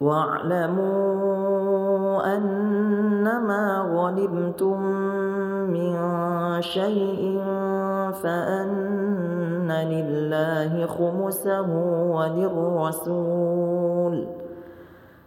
واعلموا أنما غنمتم من شيء فأن لله خمسه وللرسول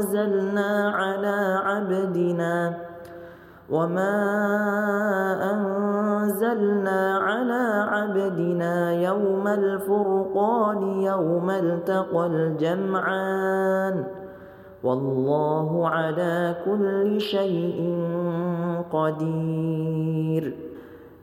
أنزلنا على عبدنا وما أنزلنا على عبدنا يوم الفرقان يوم التقى الجمعان والله على كل شيء قدير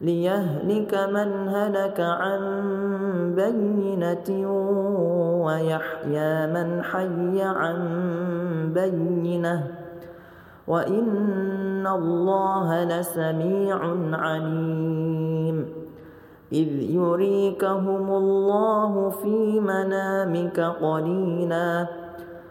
ليهلك من هلك عن بينة ويحيى من حي عن بينة. وإن الله لسميع عليم. إذ يريكهم الله في منامك قليلاً.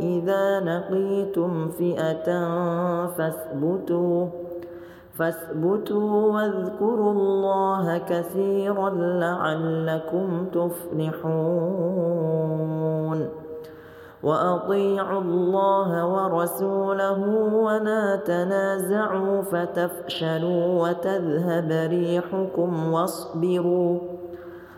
إذا لقيتم فئة فاثبتوا فاثبتوا واذكروا الله كثيرا لعلكم تفلحون. وأطيعوا الله ورسوله ولا تنازعوا فتفشلوا وتذهب ريحكم واصبروا.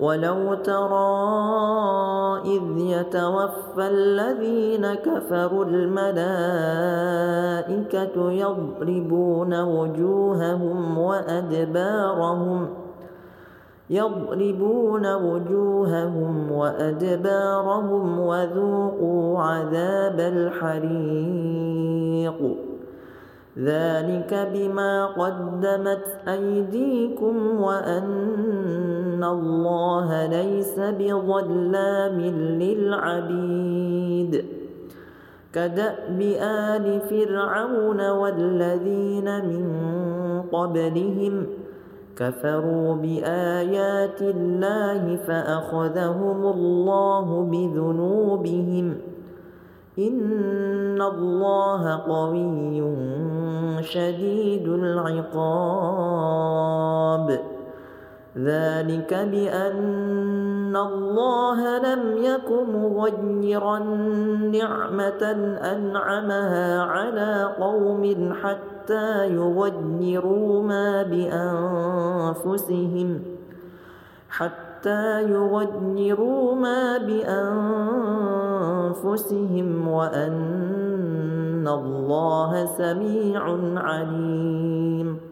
ولو ترى إذ يتوفى الذين كفروا الملائكة يضربون وجوههم وأدبارهم يضربون وجوههم وأدبارهم وذوقوا عذاب الحريق ذلك بما قدمت أيديكم وأن الله ليس بظلام للعبيد كدأب آل فرعون والذين من قبلهم كفروا بآيات الله فأخذهم الله بذنوبهم إن الله قوي شديد العقاب ذلك بأن الله لم يك مغيرا نعمة أنعمها على قوم حتى يغيروا ما بأنفسهم حتى يغيروا ما بأنفسهم وأن الله سميع عليم.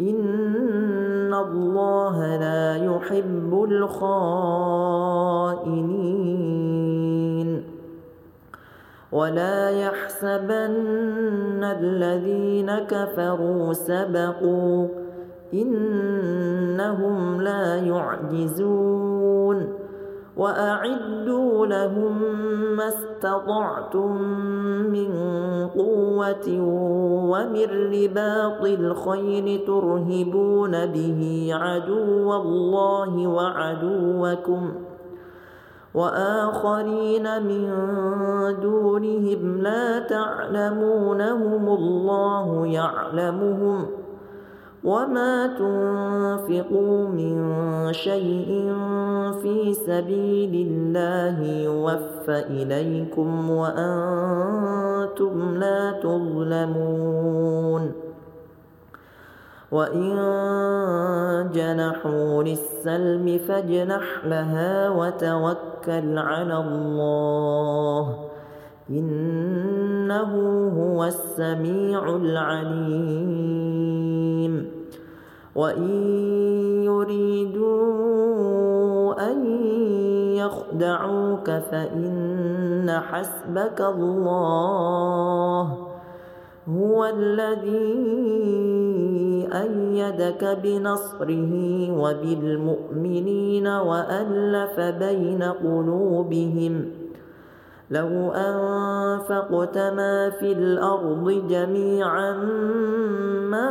إن الله لا يحب الخائنين ولا يحسبن الذين كفروا سبقوا إنهم لا يعجزون وأعدوا لهم ما استطعتم من قوة ومن رباط الخير ترهبون به عدو الله وعدوكم وآخرين من دونهم لا تعلمونهم الله يعلمهم ۖ وما تنفقوا من شيء في سبيل الله يوفى إليكم وأنتم لا تظلمون وإن جنحوا للسلم فاجنح لها وتوكل على الله إنه هو السميع العليم وإن يريدوا أن يخدعوك فإن حسبك الله هو الذي أيدك بنصره وبالمؤمنين وألف بين قلوبهم ۖ لو أنفقت ما في الأرض جميعا ما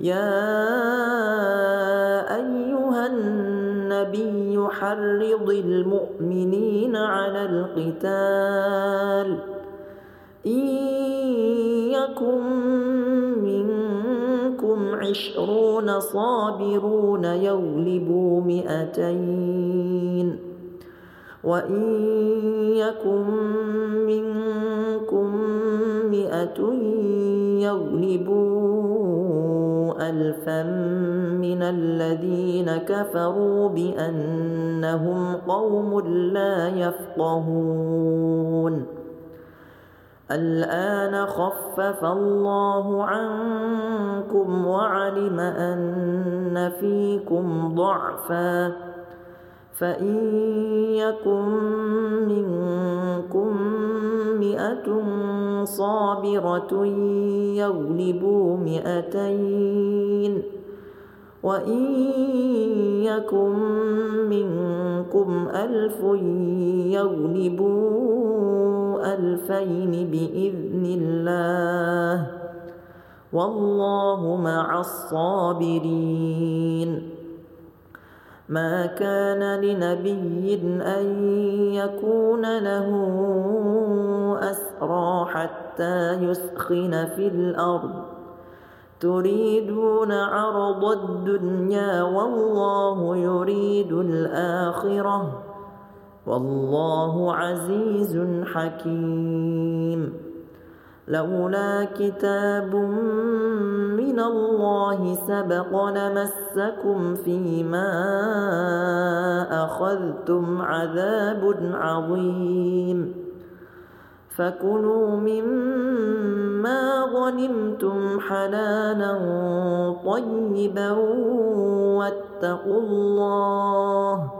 يا أيها النبي حرض المؤمنين على القتال إن يكن منكم عشرون صابرون يغلبوا مئتين وإن يكن منكم مئة يغلبوا ألفا من الذين كفروا بأنهم قوم لا يفقهون. الآن خفف الله عنكم وعلم أن فيكم ضعفاً. فإن يكن منكم مئة صابرة يغلبوا مئتين وإن يكن منكم ألف يغلبوا ألفين بإذن الله والله مع الصابرين ما كان لنبي أن يكون له أسرى حتى يسخن في الأرض. تريدون عرض الدنيا والله يريد الآخرة. والله عزيز حكيم. لولا كتاب من الله سبق لمسكم فيما أخذتم عذاب عظيم. فكلوا مما غنمتم حلالا طيبا واتقوا الله.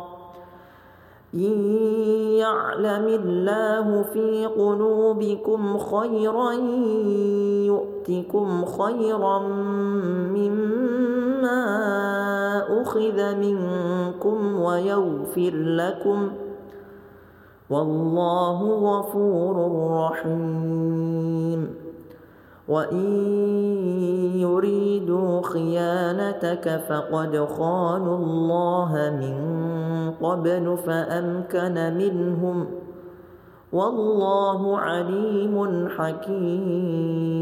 إن يعلم الله في قلوبكم خيرا يؤتكم خيرا مما أخذ منكم ويغفر لكم والله غفور رحيم وإن يريدوا خيانتك فقد خانوا الله من قبل فأمكن منهم والله عليم حكيم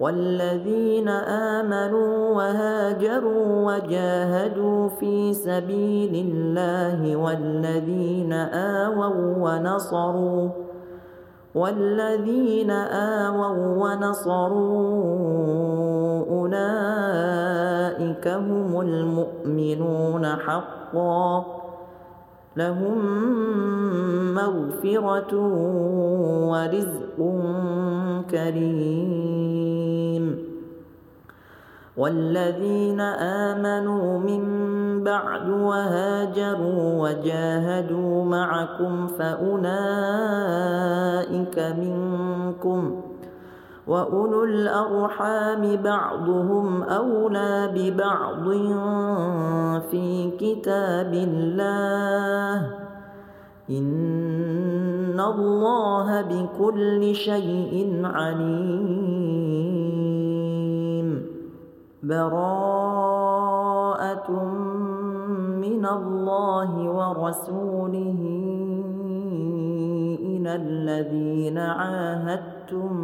والذين آمنوا وهاجروا وجاهدوا في سبيل الله والذين آووا ونصروا والذين آووا ونصروا أولئك هم المؤمنون حقا لهم مغفرة ورزق كريم. والذين آمنوا من بعد وهاجروا وجاهدوا معكم فأولئك منكم وأولو الأرحام بعضهم أولى ببعض في كتاب الله إن الله بكل شيء عليم براءة من الله ورسوله إلى الذين عاهدتم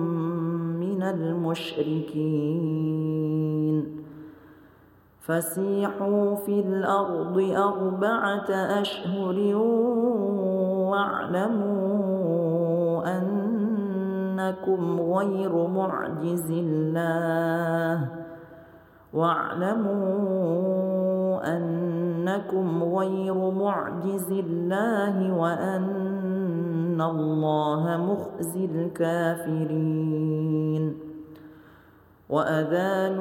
من المشركين. فسيحوا في الأرض أربعة أشهر واعلموا أنكم غير معجز الله. واعلموا أنكم غير معجز الله وأن الله مخزي الكافرين وأذان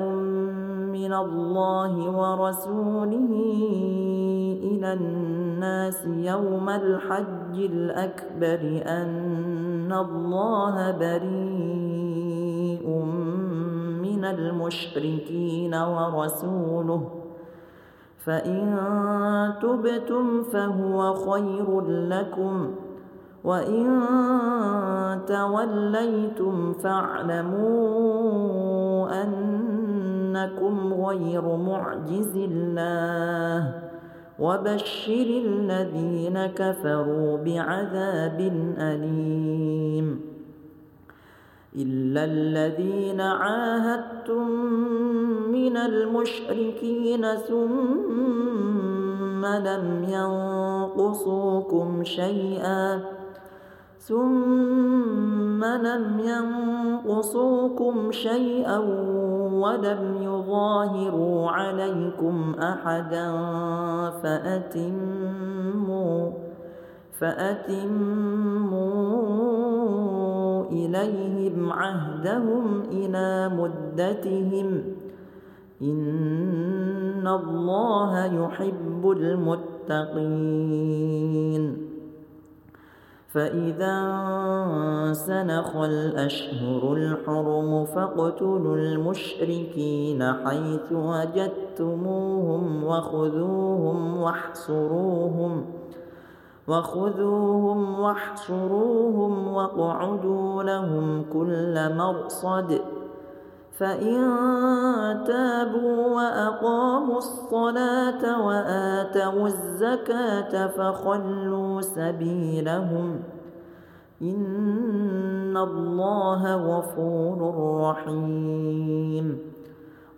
من الله ورسوله إلى الناس يوم الحج الأكبر أن الله بريء من المشركين ورسوله فإن تبتم فهو خير لكم وإن توليتم فاعلموا أنكم غير معجز الله وبشر الذين كفروا بعذاب أليم إلا الذين عاهدتم من المشركين ثم لم ينقصوكم شيئا ثم لم ينقصوكم شيئا ولم يظاهروا عليكم أحدا فأتموا فأتموا إليهم عهدهم إلى مدتهم إن الله يحب المتقين فإذا سنخ الأشهر الحرم فاقتلوا المشركين حيث وجدتموهم وخذوهم واحصروهم وخذوهم واحصروهم واقعدوا لهم كل مرصد فإن تابوا وأقاموا الصلاة وآتوا الزكاة فخلوا سبيلهم إن الله غفور رحيم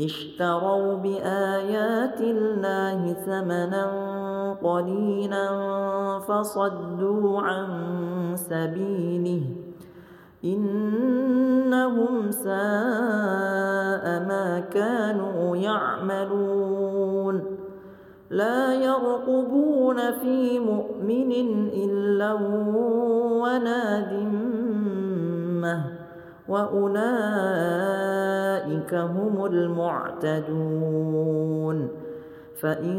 اشتروا بآيات الله ثمنا قليلا فصدوا عن سبيله إنهم ساء ما كانوا يعملون لا يرقبون في مؤمن إلا ولا ذمة وأولئك هم المعتدون. فإن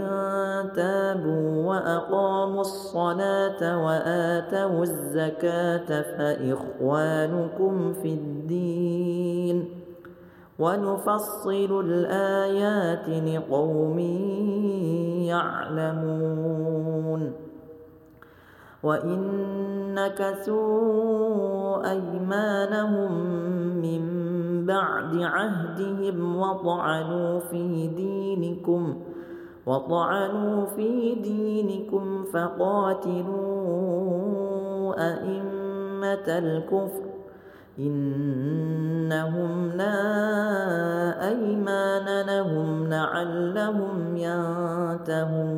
تابوا وأقاموا الصلاة وآتوا الزكاة فإخوانكم في الدين. ونفصل الآيات لقوم يعلمون. وإن نكثوا أيمانهم من بعد عهدهم وطعنوا في دينكم ۖ وطعنوا في دينكم فقاتلوا أئمة الكفر. إنهم لا أيمان لهم لعلهم ينتهون.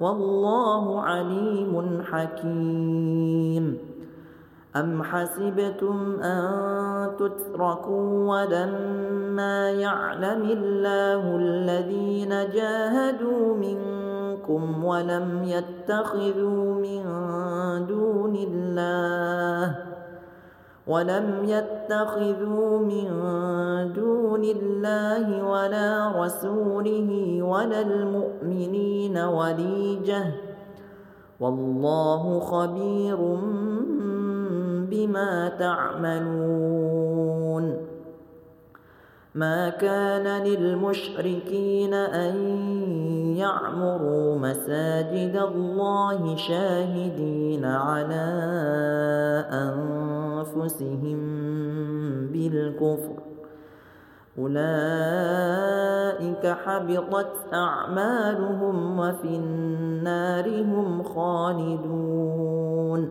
والله عليم حكيم. أم حسبتم أن تتركوا ولما يعلم الله الذين جاهدوا منكم ولم يتخذوا من دون الله ولم يتخذوا من دون الله ولا رسوله ولا المؤمنين وليجة والله خبير بما تعملون ما كان للمشركين أن يعمروا مساجد الله شاهدين على أنفسهم بالكفر. أولئك حبطت أعمالهم وفي النار هم خالدون.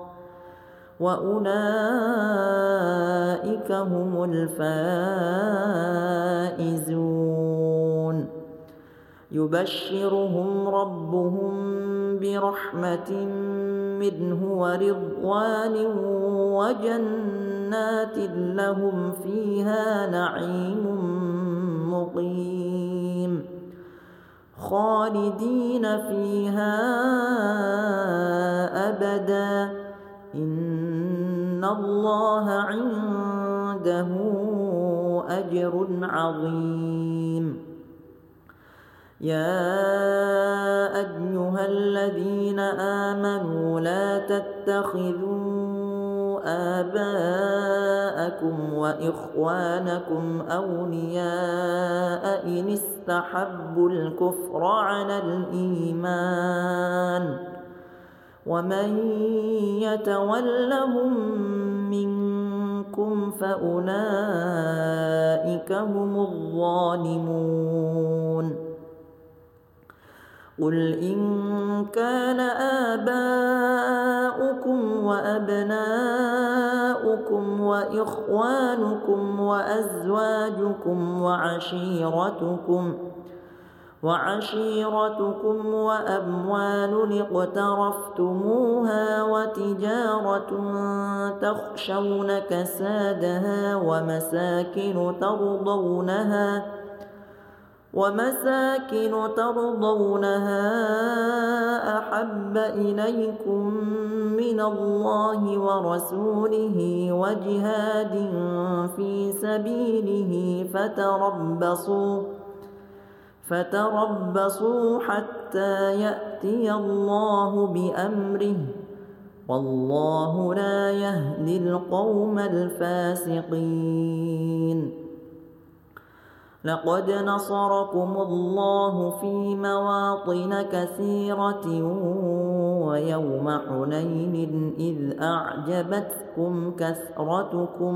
وأولئك هم الفائزون. يبشرهم ربهم برحمة منه ورضوان وجنات لهم فيها نعيم مقيم. خالدين فيها أبدا. إن الله عنده أجر عظيم. يا أيها الذين آمنوا لا تتخذوا آباءكم وإخوانكم أولياء إن استحبوا الكفر على الإيمان. ومن يتولهم منكم فأولئك هم الظالمون قل إن كان آباؤكم وأبناؤكم وإخوانكم وأزواجكم وعشيرتكم وعشيرتكم وأموال اقترفتموها وتجارة تخشون كسادها ومساكن ترضونها ومساكن ترضونها أحب إليكم من الله ورسوله وجهاد في سبيله فتربصوا فتربصوا حتى يأتي الله بأمره. والله لا يهدي القوم الفاسقين. لقد نصركم الله في مواطن كثيرة ويوم حنين إذ أعجبتكم كثرتكم.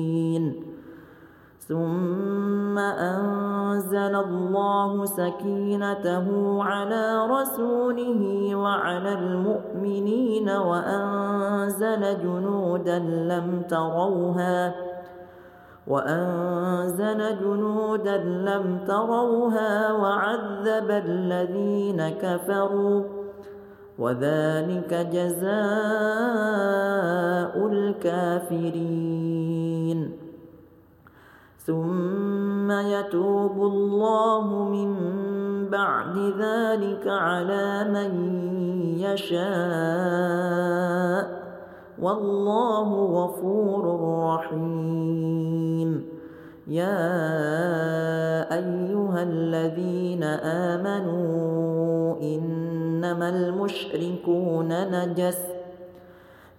ثم أنزل الله سكينته على رسوله وعلى المؤمنين وأنزل جنودا لم تروها وأنزل جنودا لم تروها وعذب الذين كفروا وذلك جزاء الكافرين ثم يتوب الله من بعد ذلك على من يشاء. والله غفور رحيم. يا أيها الذين آمنوا إنما المشركون نجس.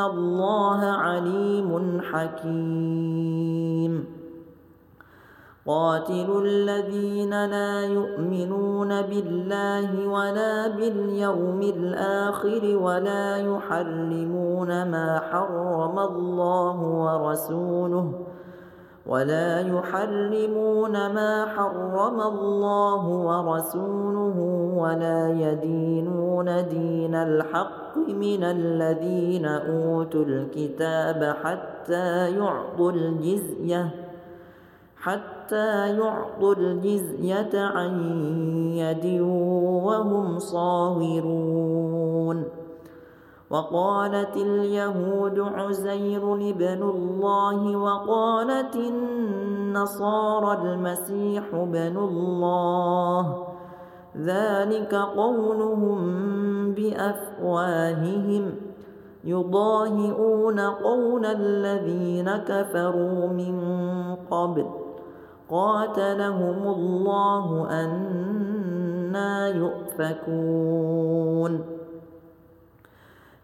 الله عليم حكيم قاتلوا الذين لا يؤمنون بالله ولا باليوم الآخر ولا يحرمون ما حرم الله ورسوله ولا يحرمون ما حرم الله ورسوله ولا يدينون دين الحق من الذين أوتوا الكتاب حتى يعطوا الجزية حتى يعطوا الجزية عن يد وهم صاغرون. وقالت اليهود عزير ابن الله وقالت النصارى المسيح ابن الله. ذلك قولهم بأفواههم. يضاهئون قول الذين كفروا من قبل. قاتلهم الله أنا يؤفكون.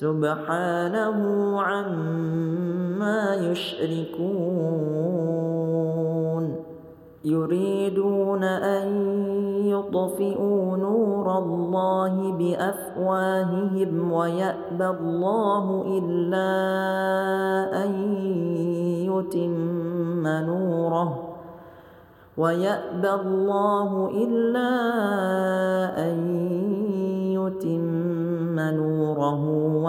سبحانه عما يشركون. يريدون أن يطفئوا نور الله بأفواههم ويأبى الله إلا أن يتم نوره. ويأبى الله إلا أن يتم نوره.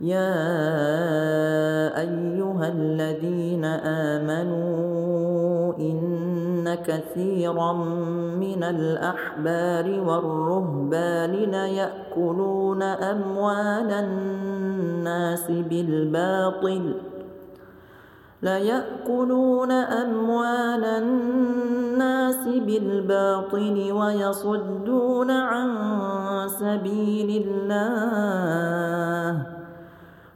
يا أيها الذين آمنوا إن كثيرا من الأحبار والرهبان ليأكلون أموال الناس بالباطل ليأكلون أموال الناس بالباطل ويصدون عن سبيل الله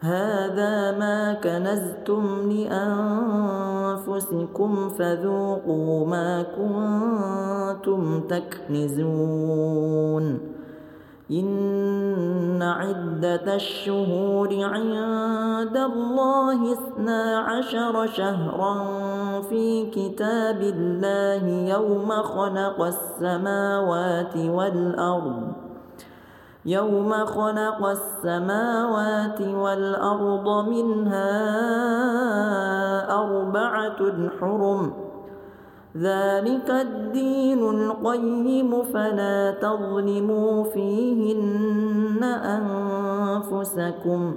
هذا ما كنزتم لأنفسكم فذوقوا ما كنتم تكنزون. إن عدة الشهور عند الله اثنا عشر شهرا في كتاب الله يوم خلق السماوات والأرض. يوم خلق السماوات والأرض منها أربعة حرم. ذلك الدين القيم فلا تظلموا فيهن أنفسكم.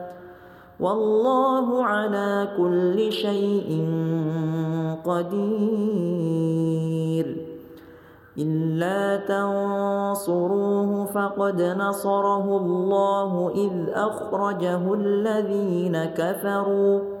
والله على كل شيء قدير. إلا تنصروه فقد نصره الله إذ أخرجه الذين كفروا.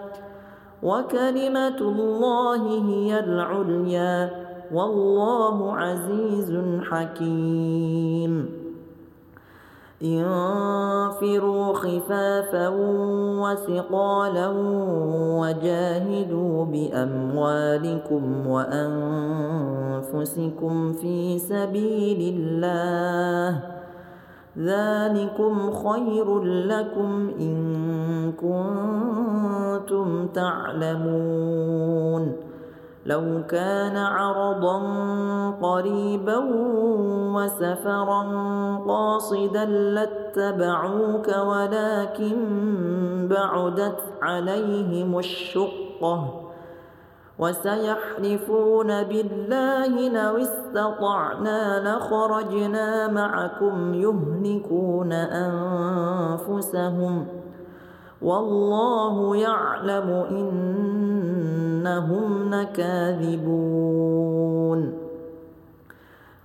وكلمة الله هي العليا. والله عزيز حكيم. انفروا خفافا وثقالا وجاهدوا بأموالكم وأنفسكم في سبيل الله. ذلكم خير لكم إن كنتم تعلمون. لو كان عرضا قريبا وسفرا قاصدا لاتبعوك ولكن بعدت عليهم الشقة. وسيحلفون بالله لو استطعنا لخرجنا معكم يهلكون أنفسهم والله يعلم إنهم لكاذبون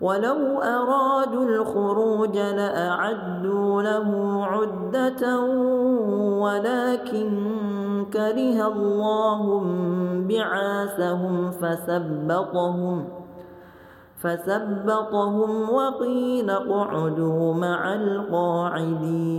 ولو أرادوا الخروج لأعدوا له عدة ولكن كره الله بعاثهم فثبطهم فثبطهم وقيل اقعدوا مع القاعدين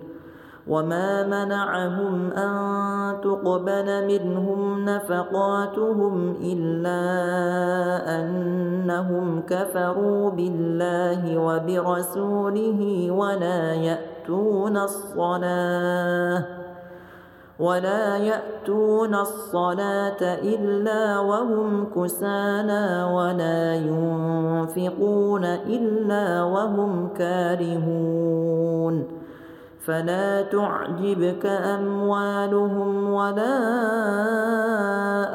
وما منعهم أن تقبل منهم نفقاتهم إلا أنهم كفروا بالله وبرسوله ولا يأتون الصلاة ولا يأتون الصلاة إلا وهم كسانا ولا ينفقون إلا وهم كارهون فلا تعجبك أموالهم ولا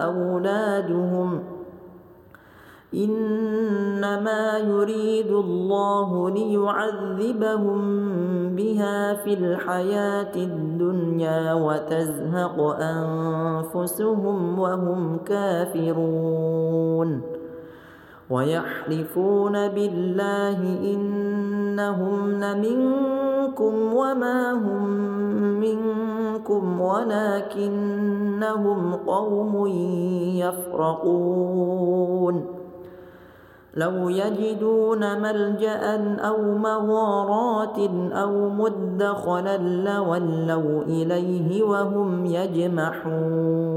أولادهم. إنما يريد الله ليعذبهم بها في الحياة الدنيا وتزهق أنفسهم وهم كافرون. ويحلفون بالله إنهم لمنكم وما هم منكم ولكنهم قوم يفرقون. لو يجدون ملجأ أو مغارات أو مدخلا لولوا إليه وهم يجمحون.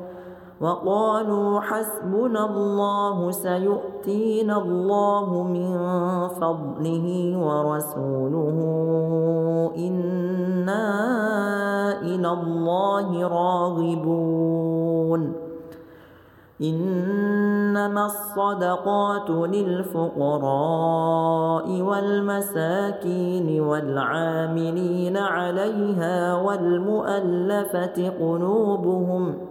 وقالوا حسبنا الله سيؤتينا الله من فضله ورسوله. إنا إلى الله راغبون. إنما الصدقات للفقراء والمساكين والعاملين عليها والمؤلفة قلوبهم ۖ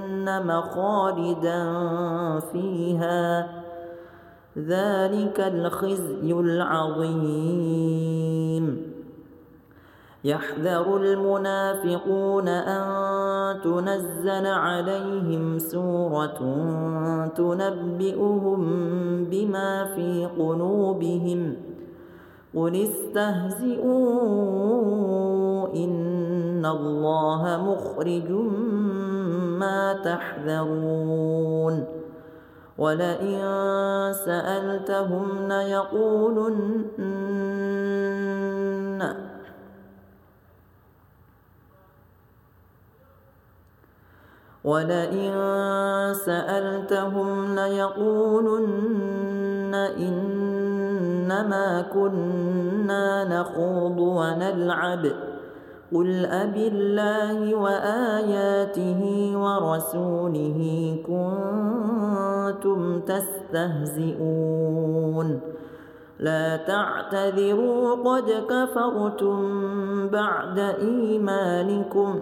جهنم خالدا فيها. ذلك الخزي العظيم. يحذر المنافقون أن تنزل عليهم سورة تنبئهم بما في قلوبهم. قل استهزئوا إن الله مخرج ما تحذرون ولئن سألتهم ليقولن ولئن سألتهم ليقولن إن إنما كنا نخوض ونلعب. قل أب الله وآياته ورسوله كنتم تستهزئون. لا تعتذروا قد كفرتم بعد إيمانكم.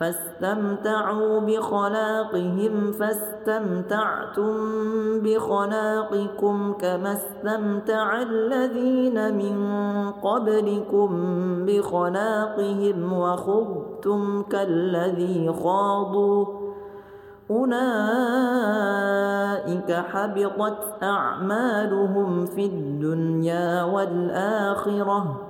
فاستمتعوا بخلاقهم فاستمتعتم بخلاقكم كما استمتع الذين من قبلكم بخلاقهم وخضتم كالذي خاضوا. أولئك حبطت أعمالهم في الدنيا والآخرة.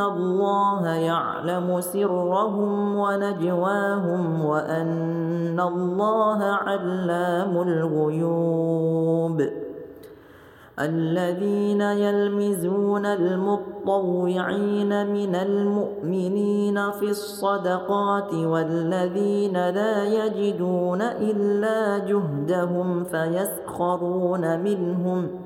الله يعلم سرهم ونجواهم وأن الله علام الغيوب الذين يلمزون المطوعين من المؤمنين في الصدقات والذين لا يجدون إلا جهدهم فيسخرون منهم ۖ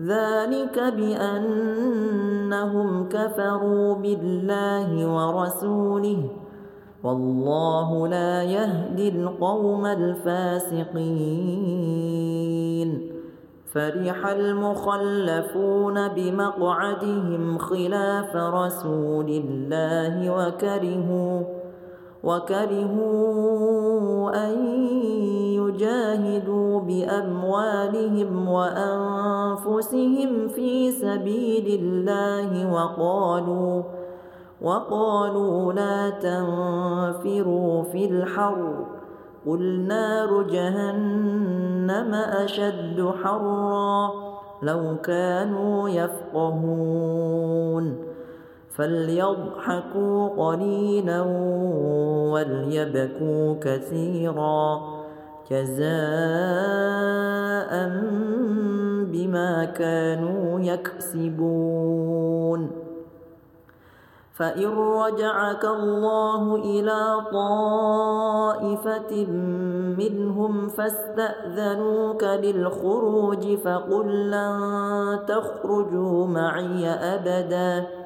ذلك بأنهم كفروا بالله ورسوله والله لا يهدي القوم الفاسقين. فرح المخلفون بمقعدهم خلاف رسول الله وكرهوا وكرهوا أن يجاهدوا بأموالهم وأنفسهم في سبيل الله وقالوا وقالوا لا تنفروا في الحر. قل نار جهنم أشد حرا لو كانوا يفقهون. فليضحكوا قليلا وليبكوا كثيرا. جزاء بما كانوا يكسبون. فإن رجعك الله إلى طائفة منهم فاستأذنوك للخروج فقل لن تخرجوا معي أبداً.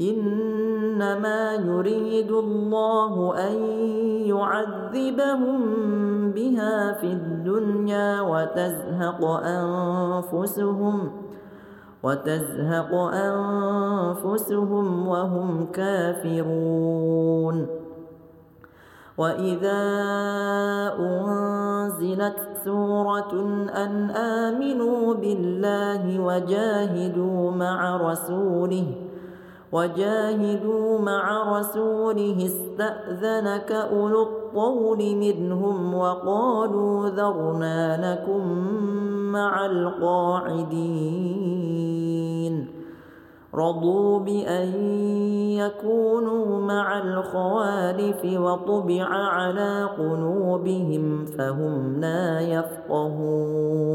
إنما يريد الله أن يعذبهم بها في الدنيا وتزهق أنفسهم وتزهق أنفسهم وهم كافرون. وإذا أنزلت سورة أن آمنوا بالله وجاهدوا مع رسوله وجاهدوا مع رسوله استأذنك أولو الطول منهم وقالوا ذرنا لكم مع القاعدين. رضوا بأن يكونوا مع الخوالف وطبع على قلوبهم فهم لا يفقهون.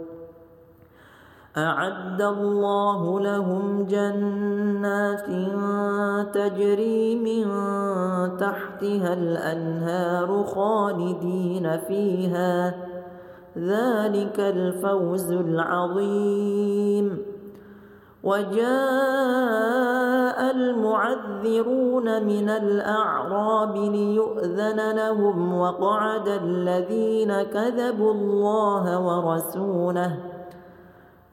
أعد الله لهم جنات تجري من تحتها الأنهار خالدين فيها. ذلك الفوز العظيم. وجاء المعذرون من الأعراب ليؤذن لهم وقعد الذين كذبوا الله ورسوله.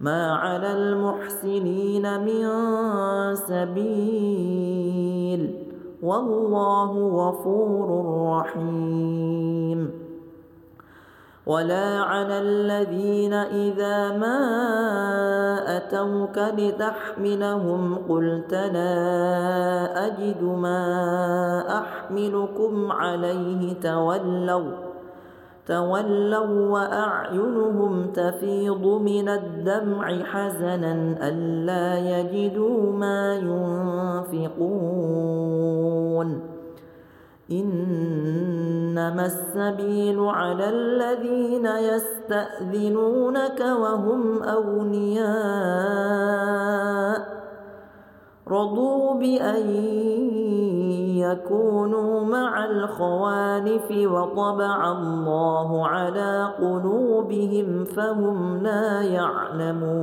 ما على المحسنين من سبيل والله غفور رحيم. ولا على الذين إذا ما أتوك لتحملهم قلت لا أجد ما أحملكم عليه تولوا تولوا وأعينهم تفيض من الدمع حزنا ألا يجدوا ما ينفقون. إنما السبيل على الذين يستأذنونك وهم أولياء رضوا بأن يكونوا مع الخوالف وطبع الله على قلوبهم فهم لا يعلمون.